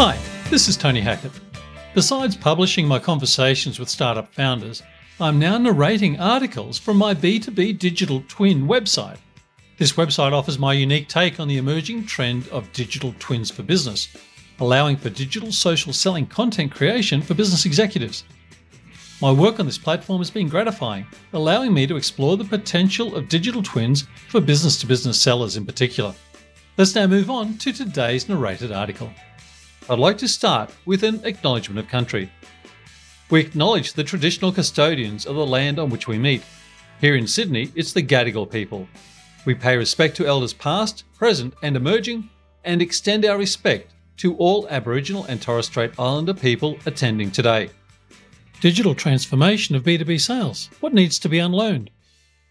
Hi, this is Tony Hackett. Besides publishing my conversations with startup founders, I'm now narrating articles from my B2B digital twin website. This website offers my unique take on the emerging trend of digital twins for business, allowing for digital social selling content creation for business executives. My work on this platform has been gratifying, allowing me to explore the potential of digital twins for business to business sellers in particular. Let's now move on to today's narrated article. I'd like to start with an acknowledgement of country. We acknowledge the traditional custodians of the land on which we meet. Here in Sydney, it's the Gadigal people. We pay respect to elders past, present, and emerging, and extend our respect to all Aboriginal and Torres Strait Islander people attending today. Digital transformation of B2B sales. What needs to be unlearned?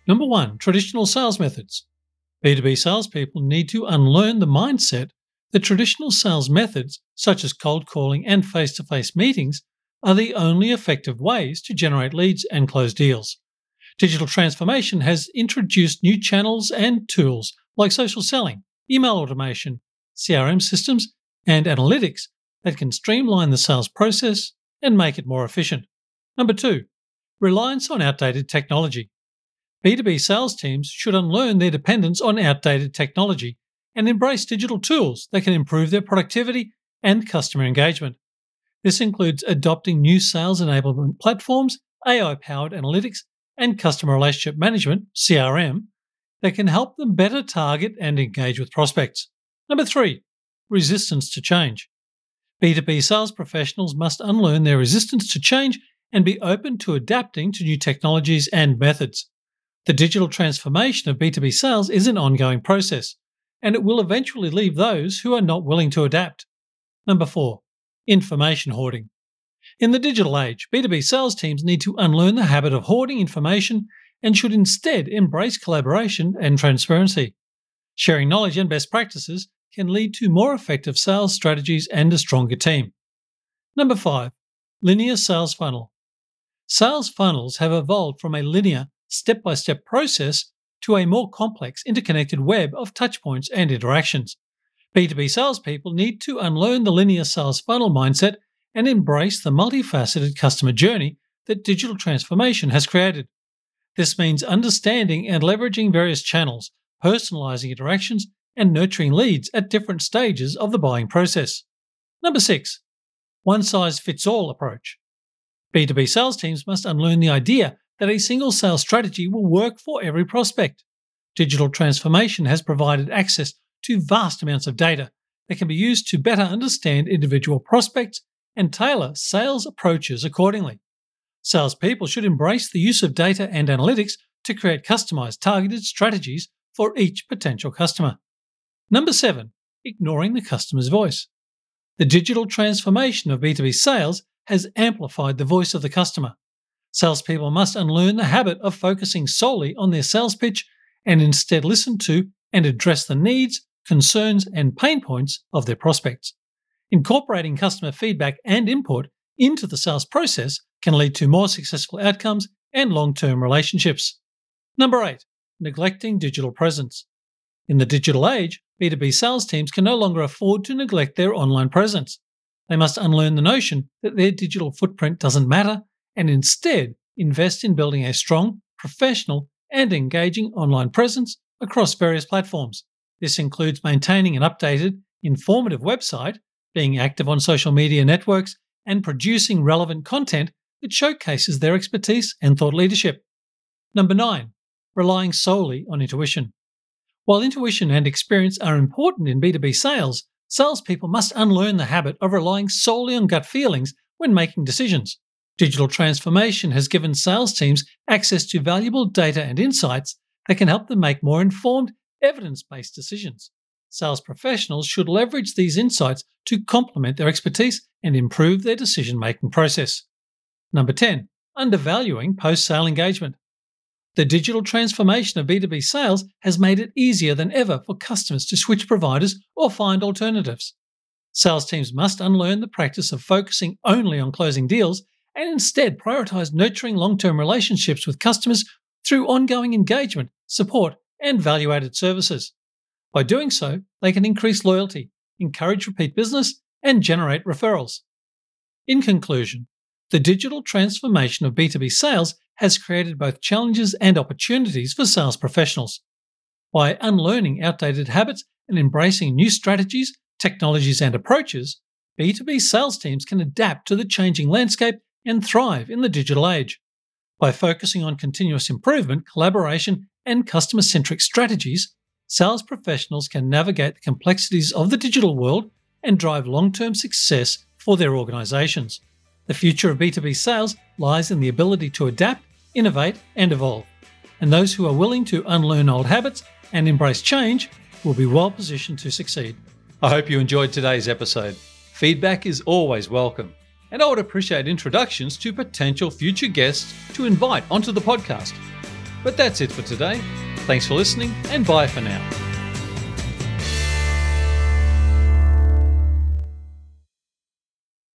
Number one, traditional sales methods. B2B salespeople need to unlearn the mindset that traditional sales methods, such as cold calling and face to face meetings, are the only effective ways to generate leads and close deals. Digital transformation has introduced new channels and tools like social selling, email automation, CRM systems, and analytics that can streamline the sales process and make it more efficient. Number two, reliance on outdated technology. B2B sales teams should unlearn their dependence on outdated technology and embrace digital tools that can improve their productivity and customer engagement. This includes adopting new sales enablement platforms, AI powered analytics, and customer relationship management, CRM, that can help them better target and engage with prospects. Number three, resistance to change. B2B sales professionals must unlearn their resistance to change and be open to adapting to new technologies and methods. The digital transformation of B2B sales is an ongoing process, and it will eventually leave those who are not willing to adapt. Number four, information hoarding. In the digital age, B2B sales teams need to unlearn the habit of hoarding information and should instead embrace collaboration and transparency. Sharing knowledge and best practices can lead to more effective sales strategies and a stronger team. Number five, linear sales funnel. Sales funnels have evolved from a linear, step by step process to a more complex, interconnected web of touchpoints and interactions. B2B salespeople need to unlearn the linear sales funnel mindset and embrace the multifaceted customer journey that digital transformation has created. This means understanding and leveraging various channels, personalizing interactions, and nurturing leads at different stages of the buying process. Number six, one size fits all approach. B2B sales teams must unlearn the idea that a single sales strategy will work for every prospect. Digital transformation has provided access to vast amounts of data that can be used to better understand individual prospects and tailor sales approaches accordingly. Salespeople should embrace the use of data and analytics to create customized targeted strategies for each potential customer. Number seven, ignoring the customer's voice. The digital transformation of B2B sales has amplified the voice of the customer. Salespeople must unlearn the habit of focusing solely on their sales pitch and instead listen to and address the needs, concerns, and pain points of their prospects. Incorporating customer feedback and input into the sales process can lead to more successful outcomes and long term relationships. Number eight, neglecting digital presence. In the digital age, B2B sales teams can no longer afford to neglect their online presence. They must unlearn the notion that their digital footprint doesn't matter and instead invest in building a strong, professional, and engaging online presence across various platforms. This includes maintaining an updated, informative website, being active on social media networks, and producing relevant content that showcases their expertise and thought leadership. Number nine, relying solely on intuition. While intuition and experience are important in B2B sales, salespeople must unlearn the habit of relying solely on gut feelings when making decisions. Digital transformation has given sales teams access to valuable data and insights that can help them make more informed, evidence based decisions. Sales professionals should leverage these insights to complement their expertise and improve their decision making process. Number 10, undervaluing post sale engagement. The digital transformation of B2B sales has made it easier than ever for customers to switch providers or find alternatives. Sales teams must unlearn the practice of focusing only on closing deals and instead prioritize nurturing long term relationships with customers through ongoing engagement, support, and value added services. By doing so, they can increase loyalty, encourage repeat business, and generate referrals. In conclusion, the digital transformation of B2B sales has created both challenges and opportunities for sales professionals. By unlearning outdated habits and embracing new strategies, technologies, and approaches, B2B sales teams can adapt to the changing landscape and thrive in the digital age. By focusing on continuous improvement, collaboration, and customer centric strategies, sales professionals can navigate the complexities of the digital world and drive long term success for their organizations. The future of B2B sales lies in the ability to adapt, innovate, and evolve. And those who are willing to unlearn old habits and embrace change will be well positioned to succeed. I hope you enjoyed today's episode. Feedback is always welcome, and I would appreciate introductions to potential future guests to invite onto the podcast. But that's it for today. Thanks for listening, and bye for now.